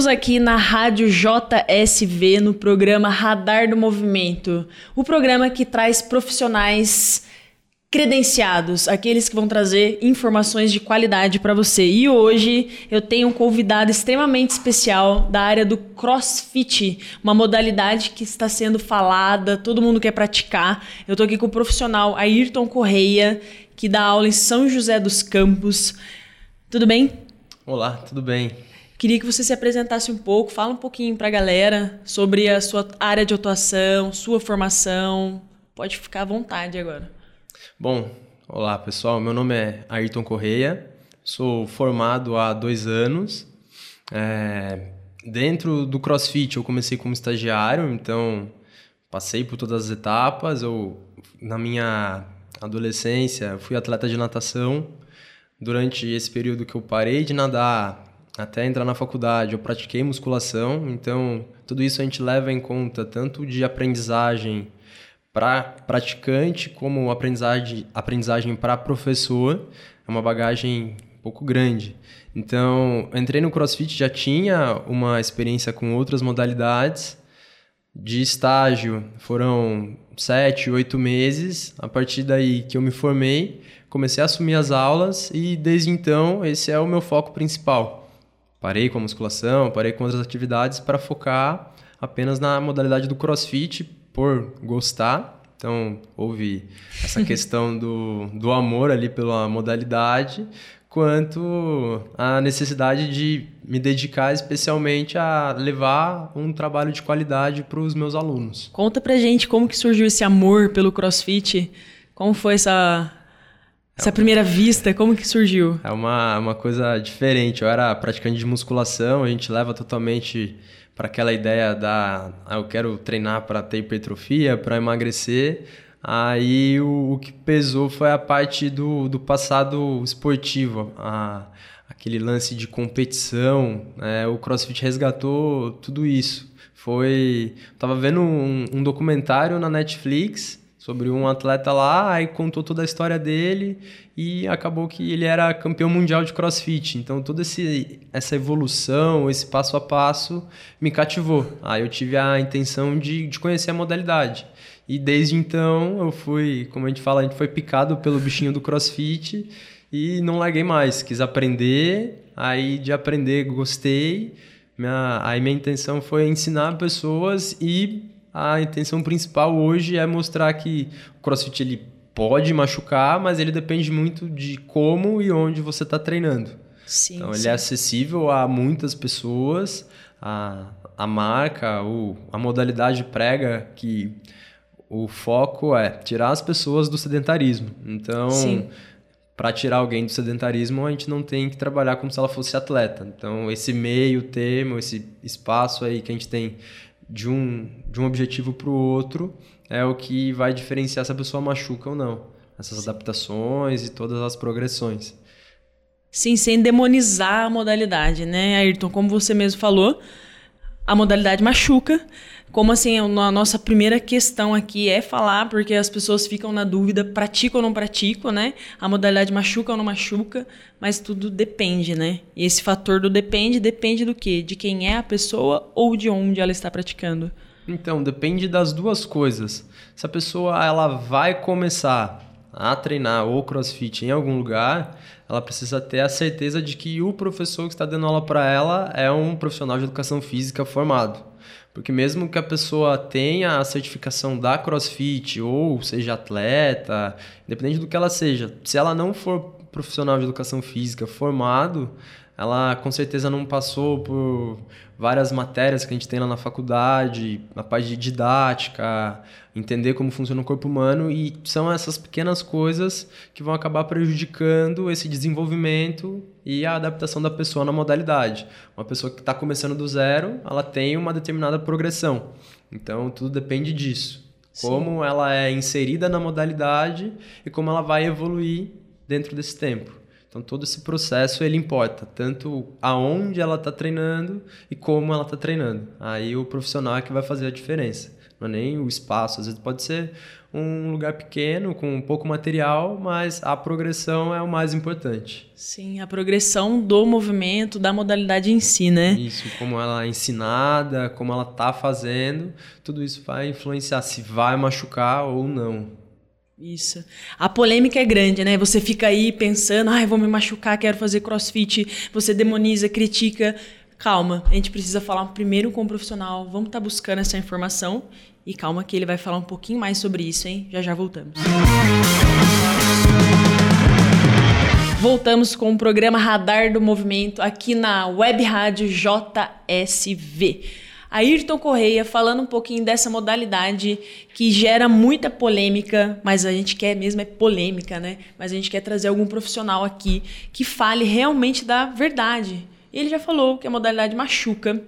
Estamos aqui na Rádio JSV no programa Radar do Movimento, o programa que traz profissionais credenciados, aqueles que vão trazer informações de qualidade para você. E hoje eu tenho um convidado extremamente especial da área do CrossFit, uma modalidade que está sendo falada, todo mundo quer praticar. Eu estou aqui com o profissional Ayrton Correia, que dá aula em São José dos Campos. Tudo bem? Olá, tudo bem. Queria que você se apresentasse um pouco, fala um pouquinho para a galera sobre a sua área de atuação, sua formação. Pode ficar à vontade agora. Bom, olá pessoal, meu nome é Ayrton Correia, sou formado há dois anos. É, dentro do CrossFit eu comecei como estagiário, então passei por todas as etapas. Eu, na minha adolescência, fui atleta de natação. Durante esse período que eu parei de nadar até entrar na faculdade, eu pratiquei musculação, então tudo isso a gente leva em conta tanto de aprendizagem para praticante como aprendizagem aprendizagem para professor. É uma bagagem um pouco grande. Então entrei no CrossFit já tinha uma experiência com outras modalidades de estágio. Foram sete oito meses. A partir daí que eu me formei comecei a assumir as aulas e desde então esse é o meu foco principal parei com a musculação parei com outras atividades para focar apenas na modalidade do CrossFit por gostar. Então, houve essa questão do, do amor ali pela modalidade, quanto a necessidade de me dedicar especialmente a levar um trabalho de qualidade para os meus alunos. Conta pra gente como que surgiu esse amor pelo CrossFit, como foi essa essa é primeira vista, como que surgiu? É uma, uma coisa diferente. Eu era praticante de musculação, a gente leva totalmente para aquela ideia da ah, eu quero treinar para ter hipertrofia, para emagrecer. Aí o, o, que pesou foi a parte do, do passado esportivo, a, aquele lance de competição. Né? O CrossFit resgatou tudo isso. Foi, tava vendo um, um documentário na Netflix sobre um atleta lá, aí contou toda a história dele e acabou que ele era campeão mundial de crossfit. Então, toda esse, essa evolução, esse passo a passo me cativou. Aí eu tive a intenção de, de conhecer a modalidade. E desde então eu fui, como a gente fala, a gente foi picado pelo bichinho do crossfit e não larguei mais. Quis aprender, aí de aprender gostei. Minha, aí minha intenção foi ensinar pessoas e a intenção principal hoje é mostrar que o CrossFit ele pode machucar, mas ele depende muito de como e onde você está treinando. Sim, então sim. ele é acessível a muitas pessoas, a, a marca, o, a modalidade prega que o foco é tirar as pessoas do sedentarismo. Então, para tirar alguém do sedentarismo, a gente não tem que trabalhar como se ela fosse atleta. Então, esse meio termo, esse espaço aí que a gente tem de um, de um objetivo para o outro é o que vai diferenciar se a pessoa machuca ou não. Essas adaptações e todas as progressões. Sim, sem demonizar a modalidade, né, Ayrton? Como você mesmo falou, a modalidade machuca. Como assim, a nossa primeira questão aqui é falar, porque as pessoas ficam na dúvida, pratico ou não pratico, né? A modalidade machuca ou não machuca, mas tudo depende, né? E esse fator do depende, depende do quê? De quem é a pessoa ou de onde ela está praticando? Então, depende das duas coisas. Se a pessoa ela vai começar a treinar ou crossfit em algum lugar, ela precisa ter a certeza de que o professor que está dando aula para ela é um profissional de educação física formado. Porque mesmo que a pessoa tenha a certificação da CrossFit ou seja atleta, independente do que ela seja, se ela não for profissional de educação física formado, ela com certeza não passou por várias matérias que a gente tem lá na faculdade, a parte de didática, entender como funciona o corpo humano e são essas pequenas coisas que vão acabar prejudicando esse desenvolvimento e a adaptação da pessoa na modalidade. Uma pessoa que está começando do zero, ela tem uma determinada progressão. Então tudo depende disso. Sim. Como ela é inserida na modalidade e como ela vai evoluir dentro desse tempo. Então todo esse processo ele importa, tanto aonde ela está treinando e como ela está treinando. Aí o profissional é que vai fazer a diferença. não é nem o espaço. Às vezes pode ser um lugar pequeno, com pouco material, mas a progressão é o mais importante. Sim, a progressão do movimento, da modalidade em si, né? Isso, como ela é ensinada, como ela tá fazendo, tudo isso vai influenciar se vai machucar ou não. Isso. A polêmica é grande, né? Você fica aí pensando, ai, vou me machucar, quero fazer crossfit. Você demoniza, critica. Calma, a gente precisa falar primeiro com o profissional. Vamos estar tá buscando essa informação e calma que ele vai falar um pouquinho mais sobre isso, hein? Já já voltamos. Voltamos com o programa Radar do Movimento aqui na Web Rádio JSV. Ayrton Correia falando um pouquinho dessa modalidade que gera muita polêmica, mas a gente quer mesmo é polêmica, né? Mas a gente quer trazer algum profissional aqui que fale realmente da verdade. Ele já falou que a modalidade machuca,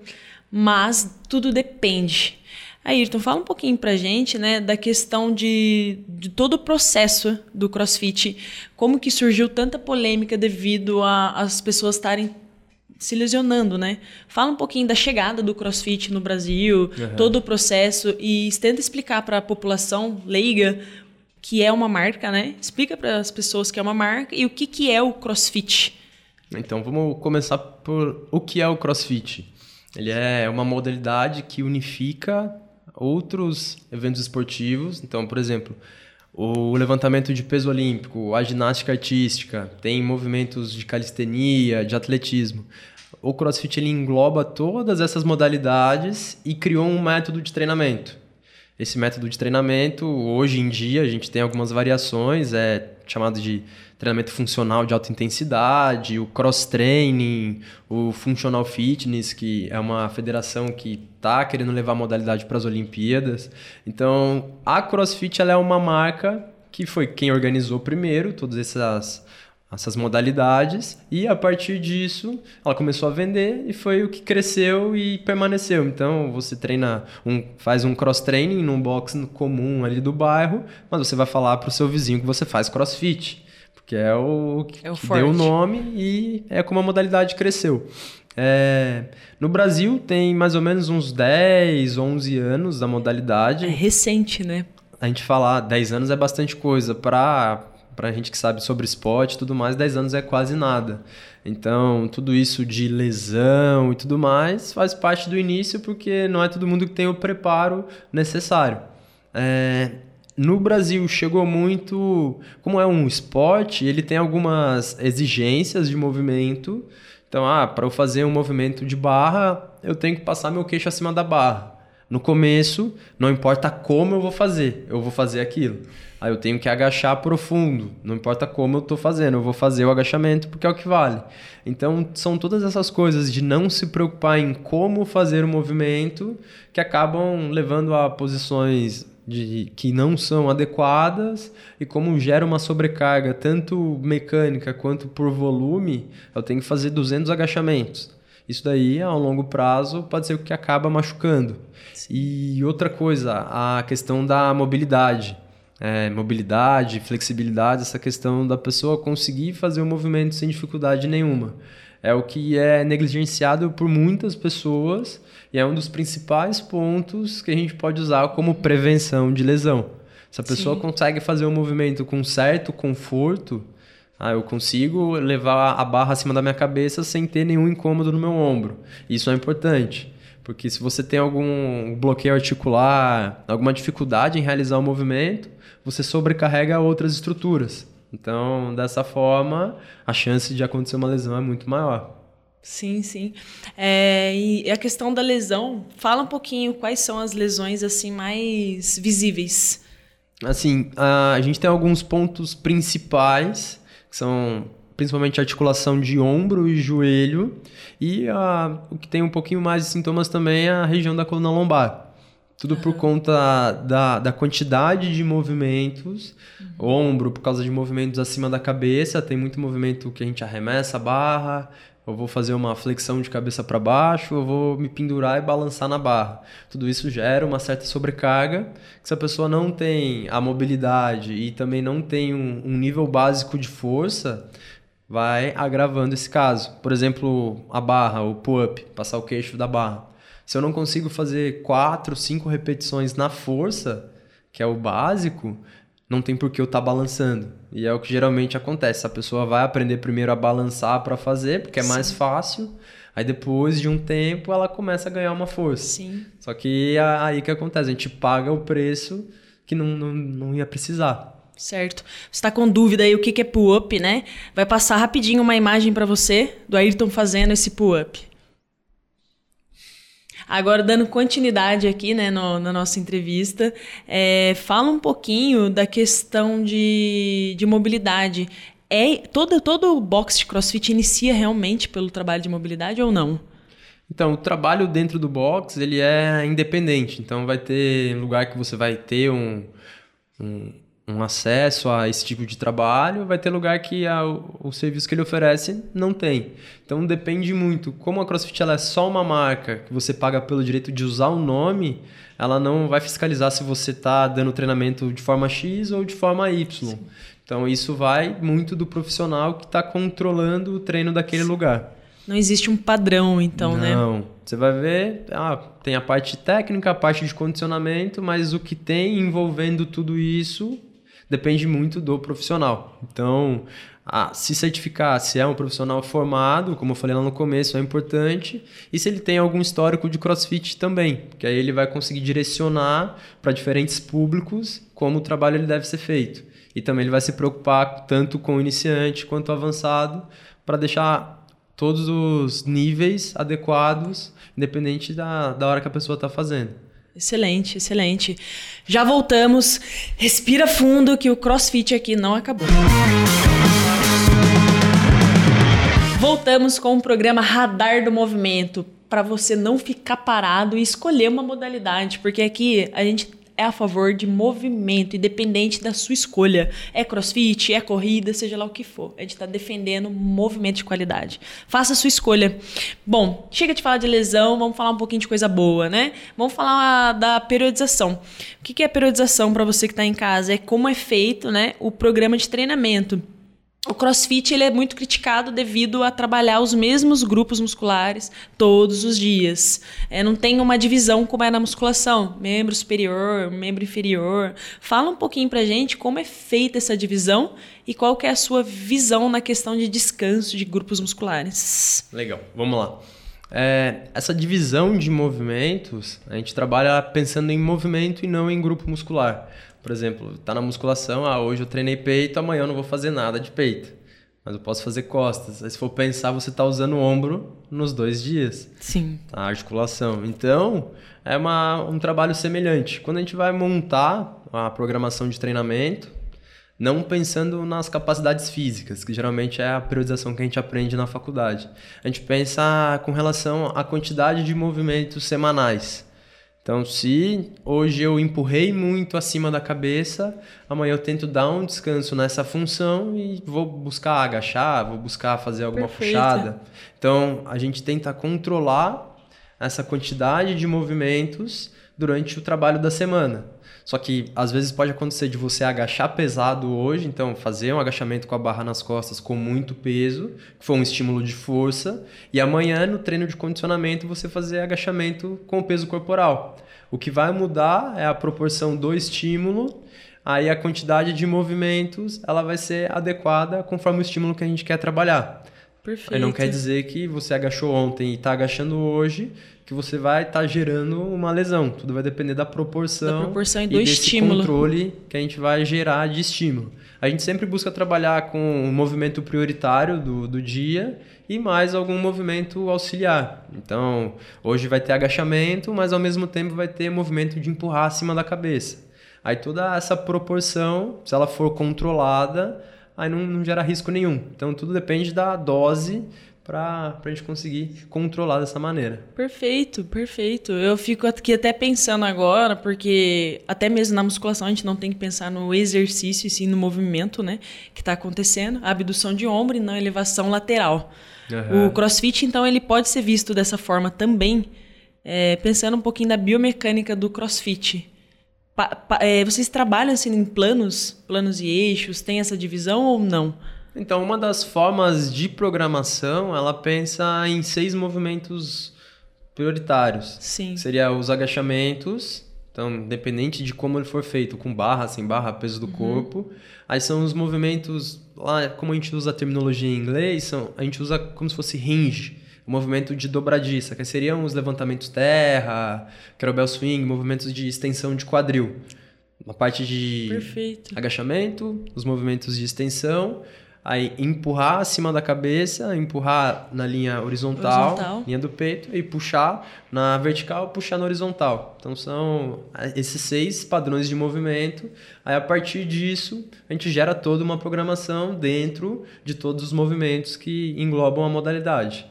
mas tudo depende. Ayrton, fala um pouquinho pra gente, né, da questão de, de todo o processo do CrossFit, como que surgiu tanta polêmica devido às pessoas estarem se lesionando, né? Fala um pouquinho da chegada do CrossFit no Brasil, uhum. todo o processo e tenta explicar para a população leiga que é uma marca, né? Explica para as pessoas que é uma marca e o que, que é o CrossFit. Então vamos começar por o que é o CrossFit. Ele é uma modalidade que unifica outros eventos esportivos. Então, por exemplo, o levantamento de peso olímpico, a ginástica artística, tem movimentos de calistenia, de atletismo. O CrossFit ele engloba todas essas modalidades e criou um método de treinamento. Esse método de treinamento, hoje em dia, a gente tem algumas variações, é chamado de treinamento funcional de alta intensidade, o cross-training, o functional fitness, que é uma federação que está querendo levar a modalidade para as Olimpíadas. Então, a CrossFit ela é uma marca que foi quem organizou primeiro todas essas essas modalidades e a partir disso ela começou a vender e foi o que cresceu e permaneceu. Então você treina um faz um cross training num box comum ali do bairro, mas você vai falar para o seu vizinho que você faz CrossFit, porque é o que, é o que deu o nome e é como a modalidade cresceu. É, no Brasil tem mais ou menos uns 10, 11 anos da modalidade. É recente, né? A gente falar 10 anos é bastante coisa para para gente que sabe sobre esporte e tudo mais, 10 anos é quase nada. Então, tudo isso de lesão e tudo mais faz parte do início porque não é todo mundo que tem o preparo necessário. É, no Brasil chegou muito. Como é um esporte, ele tem algumas exigências de movimento. Então, ah, para eu fazer um movimento de barra, eu tenho que passar meu queixo acima da barra. No começo, não importa como eu vou fazer, eu vou fazer aquilo. Aí eu tenho que agachar profundo, não importa como eu estou fazendo, eu vou fazer o agachamento porque é o que vale. Então são todas essas coisas de não se preocupar em como fazer o movimento que acabam levando a posições de, que não são adequadas e como gera uma sobrecarga tanto mecânica quanto por volume, eu tenho que fazer 200 agachamentos. Isso daí, a longo prazo, pode ser o que acaba machucando. Sim. E outra coisa, a questão da mobilidade é, mobilidade, flexibilidade, essa questão da pessoa conseguir fazer o um movimento sem dificuldade nenhuma. É o que é negligenciado por muitas pessoas e é um dos principais pontos que a gente pode usar como prevenção de lesão. Se a pessoa Sim. consegue fazer o um movimento com certo conforto, ah, eu consigo levar a barra acima da minha cabeça sem ter nenhum incômodo no meu ombro. Isso é importante. Porque se você tem algum bloqueio articular, alguma dificuldade em realizar o movimento, você sobrecarrega outras estruturas. Então, dessa forma, a chance de acontecer uma lesão é muito maior. Sim, sim. É, e a questão da lesão, fala um pouquinho quais são as lesões assim mais visíveis. Assim, a, a gente tem alguns pontos principais, que são principalmente articulação de ombro e joelho, e a, o que tem um pouquinho mais de sintomas também é a região da coluna lombar. Tudo por conta da, da quantidade de movimentos. Uhum. Ombro, por causa de movimentos acima da cabeça. Tem muito movimento que a gente arremessa a barra. Eu vou fazer uma flexão de cabeça para baixo. Eu vou me pendurar e balançar na barra. Tudo isso gera uma certa sobrecarga. Que se a pessoa não tem a mobilidade e também não tem um, um nível básico de força, vai agravando esse caso. Por exemplo, a barra, o pull-up, passar o queixo da barra. Se eu não consigo fazer quatro, cinco repetições na força, que é o básico, não tem por que eu estar tá balançando. E é o que geralmente acontece. A pessoa vai aprender primeiro a balançar para fazer, porque é Sim. mais fácil. Aí depois de um tempo ela começa a ganhar uma força. Sim. Só que é aí que acontece, a gente paga o preço que não, não, não ia precisar. Certo. Você está com dúvida aí o que é pull-up, né? Vai passar rapidinho uma imagem para você do Ayrton fazendo esse pull-up. Agora, dando continuidade aqui né, no, na nossa entrevista, é, fala um pouquinho da questão de, de mobilidade. É, todo, todo box de crossfit inicia realmente pelo trabalho de mobilidade ou não? Então, o trabalho dentro do box ele é independente. Então, vai ter lugar que você vai ter um, um um acesso a esse tipo de trabalho, vai ter lugar que a, o serviço que ele oferece não tem. Então depende muito. Como a CrossFit ela é só uma marca que você paga pelo direito de usar o nome, ela não vai fiscalizar se você está dando treinamento de forma X ou de forma Y. Sim. Então isso vai muito do profissional que está controlando o treino daquele Sim. lugar. Não existe um padrão, então, não. né? Não. Você vai ver, ah, tem a parte técnica, a parte de condicionamento, mas o que tem envolvendo tudo isso depende muito do profissional. Então, a, se certificar se é um profissional formado, como eu falei lá no começo, é importante. E se ele tem algum histórico de crossfit também, que aí ele vai conseguir direcionar para diferentes públicos como o trabalho ele deve ser feito. E também ele vai se preocupar tanto com o iniciante quanto o avançado para deixar todos os níveis adequados, independente da, da hora que a pessoa está fazendo. Excelente, excelente. Já voltamos. Respira fundo que o CrossFit aqui não acabou. Voltamos com o programa Radar do Movimento para você não ficar parado e escolher uma modalidade, porque aqui a gente é a favor de movimento, independente da sua escolha. É crossfit, é corrida, seja lá o que for. A gente está defendendo movimento de qualidade. Faça a sua escolha. Bom, chega de falar de lesão, vamos falar um pouquinho de coisa boa, né? Vamos falar da periodização. O que é periodização para você que está em casa? É como é feito né, o programa de treinamento o CrossFit ele é muito criticado devido a trabalhar os mesmos grupos musculares todos os dias. É, não tem uma divisão como é na musculação, membro superior, membro inferior. Fala um pouquinho pra gente como é feita essa divisão e qual que é a sua visão na questão de descanso de grupos musculares. Legal, vamos lá. É, essa divisão de movimentos, a gente trabalha pensando em movimento e não em grupo muscular. Por exemplo, tá na musculação, ah, hoje eu treinei peito, amanhã eu não vou fazer nada de peito. Mas eu posso fazer costas. Aí se for pensar, você está usando o ombro nos dois dias. Sim. A articulação. Então, é uma, um trabalho semelhante. Quando a gente vai montar a programação de treinamento, não pensando nas capacidades físicas, que geralmente é a periodização que a gente aprende na faculdade. A gente pensa com relação à quantidade de movimentos semanais. Então, se hoje eu empurrei muito acima da cabeça, amanhã eu tento dar um descanso nessa função e vou buscar agachar, vou buscar fazer alguma puxada. Então, a gente tenta controlar essa quantidade de movimentos durante o trabalho da semana. Só que às vezes pode acontecer de você agachar pesado hoje, então fazer um agachamento com a barra nas costas com muito peso, que foi um estímulo de força, e amanhã no treino de condicionamento você fazer agachamento com o peso corporal. O que vai mudar é a proporção do estímulo, aí a quantidade de movimentos ela vai ser adequada conforme o estímulo que a gente quer trabalhar. Perfeito. Aí não quer dizer que você agachou ontem e está agachando hoje, que você vai estar tá gerando uma lesão. Tudo vai depender da proporção, da proporção e do e desse estímulo. controle que a gente vai gerar de estímulo. A gente sempre busca trabalhar com o movimento prioritário do, do dia e mais algum movimento auxiliar. Então, hoje vai ter agachamento, mas ao mesmo tempo vai ter movimento de empurrar acima da cabeça. Aí toda essa proporção, se ela for controlada, aí não, não gera risco nenhum. Então tudo depende da dose para a gente conseguir controlar dessa maneira. Perfeito, perfeito. Eu fico aqui até pensando agora, porque até mesmo na musculação a gente não tem que pensar no exercício e sim no movimento né, que está acontecendo, a abdução de ombro e não elevação lateral. Uhum. O crossfit, então, ele pode ser visto dessa forma também, é, pensando um pouquinho da biomecânica do crossfit. É, vocês trabalham assim em planos, planos e eixos, tem essa divisão ou não? Então, uma das formas de programação, ela pensa em seis movimentos prioritários. Sim. Seria os agachamentos, então, independente de como ele for feito, com barra, sem barra, peso do uhum. corpo. Aí são os movimentos, lá como a gente usa a terminologia em inglês, são, a gente usa como se fosse hinge, o movimento de dobradiça, que seriam os levantamentos terra, kettlebell swing, movimentos de extensão de quadril. Na parte de Perfeito. agachamento, os movimentos de extensão Aí empurrar acima da cabeça, empurrar na linha horizontal, horizontal, linha do peito, e puxar na vertical, puxar na horizontal. Então são esses seis padrões de movimento. Aí a partir disso, a gente gera toda uma programação dentro de todos os movimentos que englobam a modalidade.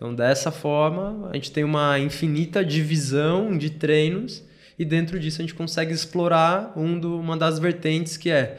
Então dessa forma, a gente tem uma infinita divisão de treinos e dentro disso a gente consegue explorar um do, uma das vertentes que é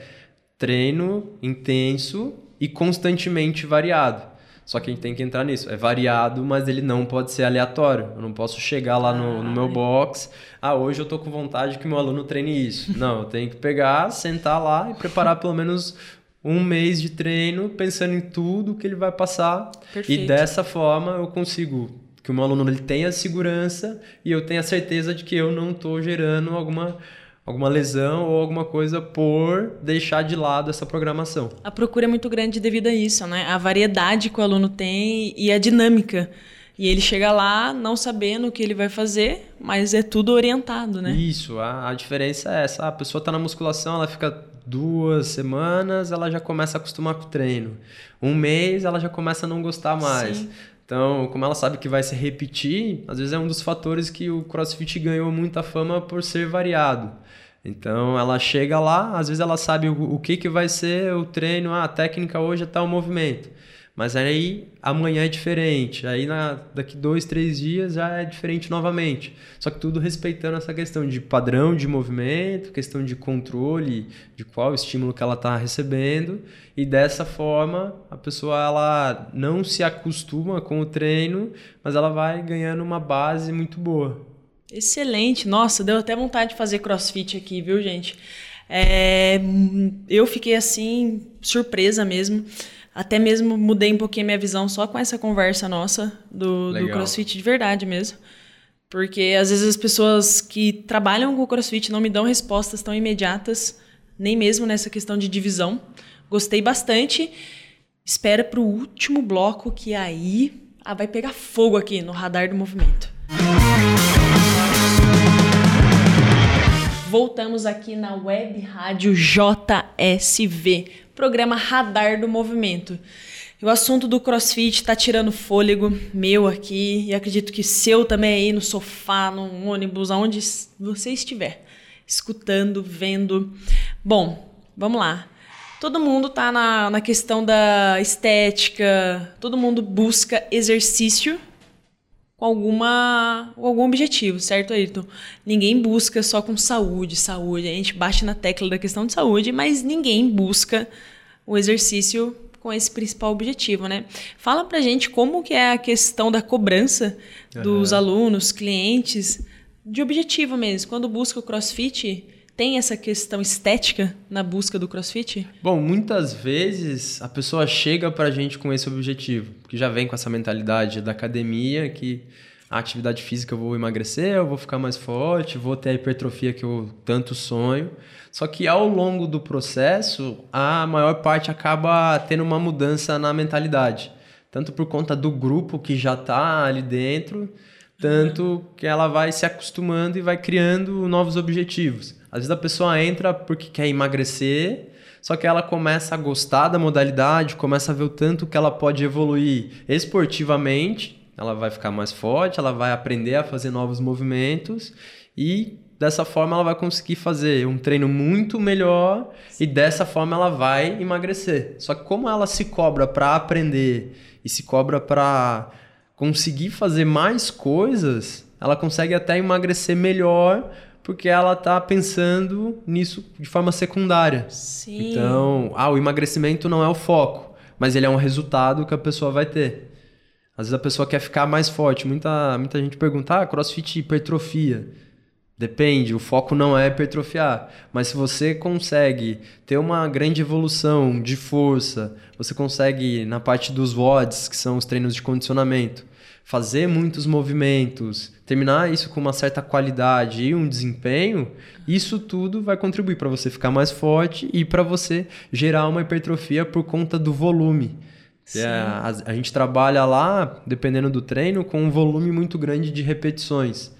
treino intenso e constantemente variado. Só que a gente tem que entrar nisso. É variado, mas ele não pode ser aleatório. Eu não posso chegar lá no, no meu box. Ah, hoje eu tô com vontade que meu aluno treine isso. Não, eu tenho que pegar, sentar lá e preparar pelo menos um mês de treino pensando em tudo que ele vai passar. Perfeito. E dessa forma eu consigo que o meu aluno ele tenha segurança e eu tenha certeza de que eu não estou gerando alguma alguma lesão ou alguma coisa por deixar de lado essa programação. A procura é muito grande devido a isso, né? A variedade que o aluno tem e a dinâmica. E ele chega lá não sabendo o que ele vai fazer, mas é tudo orientado, né? Isso, a, a diferença é essa. A pessoa está na musculação, ela fica duas semanas, ela já começa a acostumar com o treino. Um mês, ela já começa a não gostar mais. Sim. Então, como ela sabe que vai se repetir, às vezes é um dos fatores que o CrossFit ganhou muita fama por ser variado. Então ela chega lá, às vezes ela sabe o, o que, que vai ser o treino, ah, a técnica hoje é tal movimento. Mas aí amanhã é diferente, aí na, daqui dois, três dias já é diferente novamente. Só que tudo respeitando essa questão de padrão de movimento, questão de controle de qual estímulo que ela está recebendo. E dessa forma a pessoa ela não se acostuma com o treino, mas ela vai ganhando uma base muito boa. Excelente. Nossa, deu até vontade de fazer crossfit aqui, viu, gente? É, eu fiquei assim, surpresa mesmo. Até mesmo mudei um pouquinho a minha visão só com essa conversa nossa do, do crossfit de verdade mesmo. Porque às vezes as pessoas que trabalham com o crossfit não me dão respostas tão imediatas, nem mesmo nessa questão de divisão. Gostei bastante. Espera para o último bloco, que aí ah, vai pegar fogo aqui no radar do movimento. Voltamos aqui na Web Rádio JSV, programa Radar do Movimento. O assunto do CrossFit está tirando fôlego meu aqui e acredito que seu também aí no sofá, no ônibus, aonde você estiver, escutando, vendo. Bom, vamos lá. Todo mundo está na, na questão da estética, todo mundo busca exercício com alguma algum objetivo, certo, Ayrton? Ninguém busca só com saúde, saúde. A gente bate na tecla da questão de saúde, mas ninguém busca o exercício com esse principal objetivo, né? Fala pra gente como que é a questão da cobrança dos uhum. alunos, clientes, de objetivo mesmo. Quando busca o CrossFit, tem essa questão estética na busca do CrossFit? Bom, muitas vezes a pessoa chega para a gente com esse objetivo, que já vem com essa mentalidade da academia, que a atividade física eu vou emagrecer, eu vou ficar mais forte, vou ter a hipertrofia que eu tanto sonho. Só que ao longo do processo, a maior parte acaba tendo uma mudança na mentalidade. Tanto por conta do grupo que já está ali dentro, tanto que ela vai se acostumando e vai criando novos objetivos. Às vezes a pessoa entra porque quer emagrecer, só que ela começa a gostar da modalidade, começa a ver o tanto que ela pode evoluir esportivamente, ela vai ficar mais forte, ela vai aprender a fazer novos movimentos e dessa forma ela vai conseguir fazer um treino muito melhor e dessa forma ela vai emagrecer. Só que como ela se cobra para aprender e se cobra para conseguir fazer mais coisas, ela consegue até emagrecer melhor porque ela tá pensando nisso de forma secundária. Sim. Então, ah, o emagrecimento não é o foco, mas ele é um resultado que a pessoa vai ter. Às vezes a pessoa quer ficar mais forte. Muita, muita gente pergunta, ah, crossfit hipertrofia. Depende, o foco não é hipertrofiar. Mas se você consegue ter uma grande evolução de força, você consegue, na parte dos WODs, que são os treinos de condicionamento, fazer muitos movimentos, terminar isso com uma certa qualidade e um desempenho, isso tudo vai contribuir para você ficar mais forte e para você gerar uma hipertrofia por conta do volume. É, a, a gente trabalha lá, dependendo do treino, com um volume muito grande de repetições.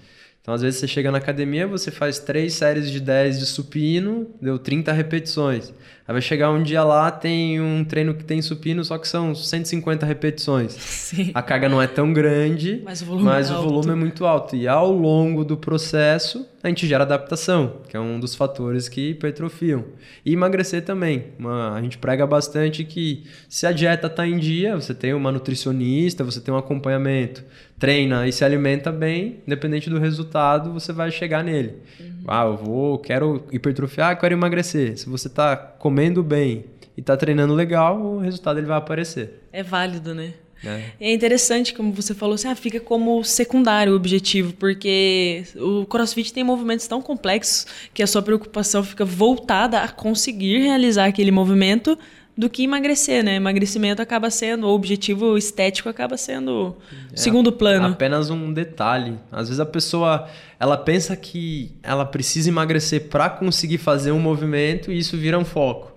Então, às vezes, você chega na academia, você faz três séries de 10 de supino, deu 30 repetições. Aí vai chegar um dia lá, tem um treino que tem supino, só que são 150 repetições. Sim. A carga não é tão grande, mas o volume, mas é, o volume é muito alto. E ao longo do processo, a gente gera adaptação, que é um dos fatores que hipertrofiam. E emagrecer também. Uma, a gente prega bastante que se a dieta está em dia, você tem uma nutricionista, você tem um acompanhamento, treina e se alimenta bem, independente do resultado, você vai chegar nele. Uhum. Ah, eu vou, quero hipertrofiar, quero emagrecer. Se você está comendo bem e está treinando legal, o resultado ele vai aparecer. É válido, né? É. é interessante, como você falou, assim, ah, fica como secundário o objetivo, porque o CrossFit tem movimentos tão complexos que a sua preocupação fica voltada a conseguir realizar aquele movimento do que emagrecer, né? Emagrecimento acaba sendo, o objetivo estético acaba sendo é, segundo plano. Apenas um detalhe. Às vezes a pessoa, ela pensa que ela precisa emagrecer para conseguir fazer um movimento e isso vira um foco.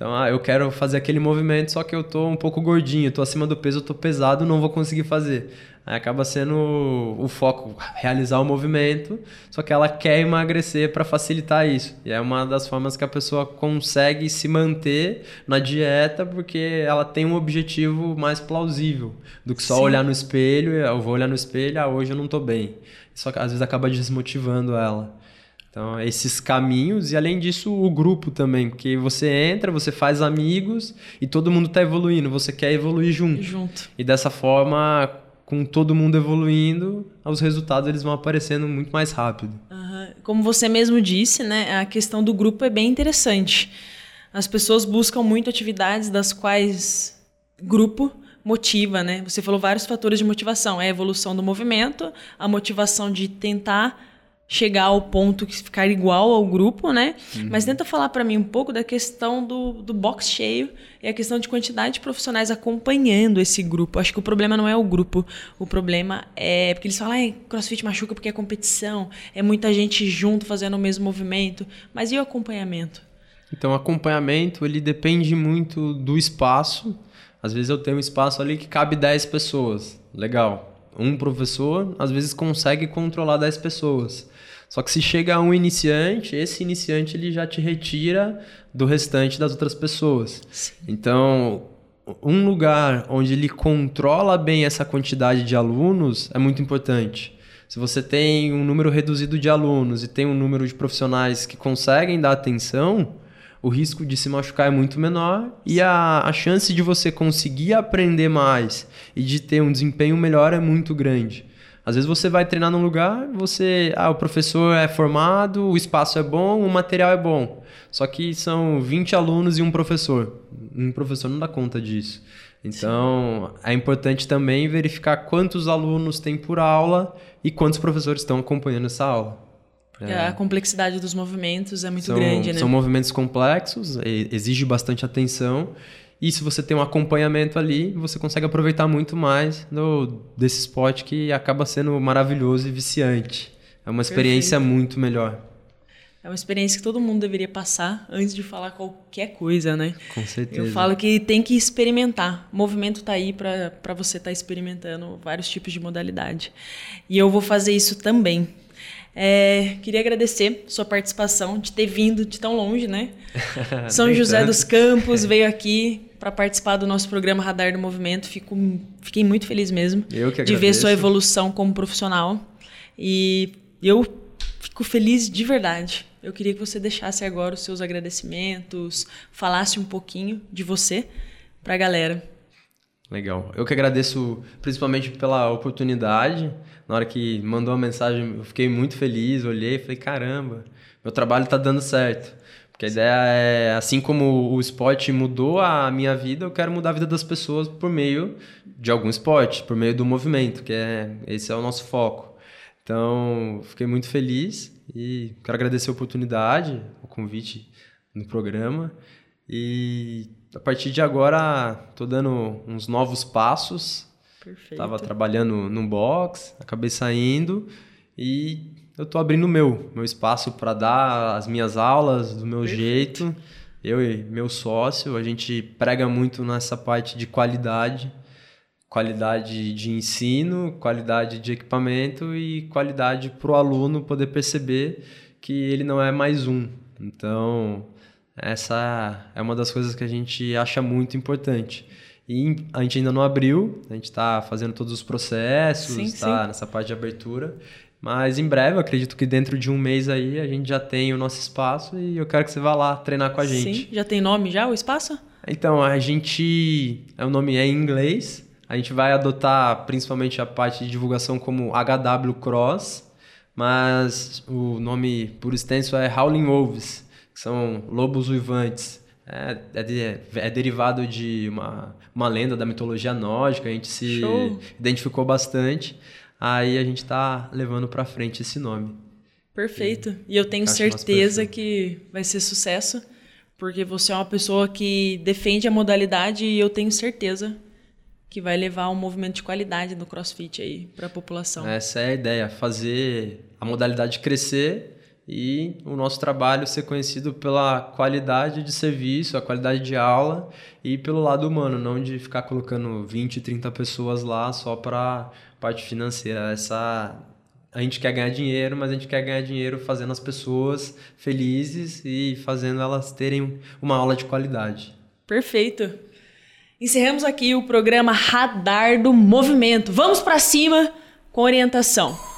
Então, ah, eu quero fazer aquele movimento, só que eu tô um pouco gordinho, tô acima do peso, eu tô pesado, não vou conseguir fazer. Aí acaba sendo o foco realizar o movimento, só que ela quer emagrecer para facilitar isso. E é uma das formas que a pessoa consegue se manter na dieta porque ela tem um objetivo mais plausível do que só Sim. olhar no espelho, eu vou olhar no espelho, ah, hoje eu não estou bem. Só que às vezes acaba desmotivando ela. Então, esses caminhos, e além disso, o grupo também, porque você entra, você faz amigos e todo mundo está evoluindo, você quer evoluir junto. Junto. E dessa forma, com todo mundo evoluindo, os resultados eles vão aparecendo muito mais rápido. Uhum. Como você mesmo disse, né, a questão do grupo é bem interessante. As pessoas buscam muito atividades das quais grupo motiva, né? Você falou vários fatores de motivação, é a evolução do movimento, a motivação de tentar chegar ao ponto que ficar igual ao grupo, né? Uhum. Mas tenta falar para mim um pouco da questão do, do box cheio e a questão de quantidade de profissionais acompanhando esse grupo. Acho que o problema não é o grupo, o problema é porque eles falam, ah, CrossFit machuca porque é competição, é muita gente junto fazendo o mesmo movimento, mas e o acompanhamento? Então, o acompanhamento, ele depende muito do espaço. Às vezes eu tenho um espaço ali que cabe 10 pessoas. Legal. Um professor, às vezes, consegue controlar 10 pessoas. Só que se chega a um iniciante, esse iniciante ele já te retira do restante das outras pessoas. Sim. Então, um lugar onde ele controla bem essa quantidade de alunos é muito importante. Se você tem um número reduzido de alunos e tem um número de profissionais que conseguem dar atenção, o risco de se machucar é muito menor e a, a chance de você conseguir aprender mais e de ter um desempenho melhor é muito grande. Às vezes você vai treinar num lugar, você, ah, o professor é formado, o espaço é bom, o material é bom. Só que são 20 alunos e um professor. Um professor não dá conta disso. Então, é importante também verificar quantos alunos tem por aula e quantos professores estão acompanhando essa aula. É. A complexidade dos movimentos é muito são, grande, né? São movimentos complexos, exige bastante atenção e se você tem um acompanhamento ali, você consegue aproveitar muito mais do, desse esporte que acaba sendo maravilhoso e viciante. É uma experiência Perfeito. muito melhor. É uma experiência que todo mundo deveria passar antes de falar qualquer coisa, né? Com certeza. Eu falo que tem que experimentar. O movimento está aí para você estar tá experimentando vários tipos de modalidade. E eu vou fazer isso também. É, queria agradecer sua participação, de ter vindo de tão longe, né? São José dos Campos veio aqui para participar do nosso programa Radar do Movimento. Fico, fiquei muito feliz mesmo de ver sua evolução como profissional. E eu fico feliz de verdade. Eu queria que você deixasse agora os seus agradecimentos, falasse um pouquinho de você para a galera. Legal. Eu que agradeço principalmente pela oportunidade. Na hora que mandou a mensagem, eu fiquei muito feliz, olhei e falei, caramba, meu trabalho está dando certo. Porque a ideia é, assim como o esporte mudou a minha vida, eu quero mudar a vida das pessoas por meio de algum esporte, por meio do movimento, que é esse é o nosso foco. Então, fiquei muito feliz e quero agradecer a oportunidade, o convite no programa. E a partir de agora, estou dando uns novos passos. Perfeito. Estava trabalhando num box, acabei saindo e eu estou abrindo o meu, meu espaço para dar as minhas aulas do meu Perfeito. jeito. Eu e meu sócio, a gente prega muito nessa parte de qualidade qualidade de ensino, qualidade de equipamento e qualidade para o aluno poder perceber que ele não é mais um. Então, essa é uma das coisas que a gente acha muito importante. E a gente ainda não abriu, a gente está fazendo todos os processos, está nessa parte de abertura. Mas em breve, acredito que dentro de um mês aí a gente já tem o nosso espaço e eu quero que você vá lá treinar com a gente. Sim, já tem nome já o espaço? Então, a gente. O nome é em inglês, a gente vai adotar principalmente a parte de divulgação como HW Cross, mas o nome por extenso é Howling Wolves, que são lobos uivantes. É, é, de, é, derivado de uma, uma lenda da mitologia nórdica, a gente se Show. identificou bastante. Aí a gente está levando para frente esse nome. Perfeito. E, e eu tenho certeza que vai ser sucesso, porque você é uma pessoa que defende a modalidade e eu tenho certeza que vai levar um movimento de qualidade no CrossFit aí para a população. Essa é a ideia, fazer a modalidade crescer e o nosso trabalho ser conhecido pela qualidade de serviço, a qualidade de aula e pelo lado humano, não de ficar colocando 20, 30 pessoas lá só para parte financeira. Essa a gente quer ganhar dinheiro, mas a gente quer ganhar dinheiro fazendo as pessoas felizes e fazendo elas terem uma aula de qualidade. Perfeito. Encerramos aqui o programa Radar do Movimento. Vamos para cima com orientação.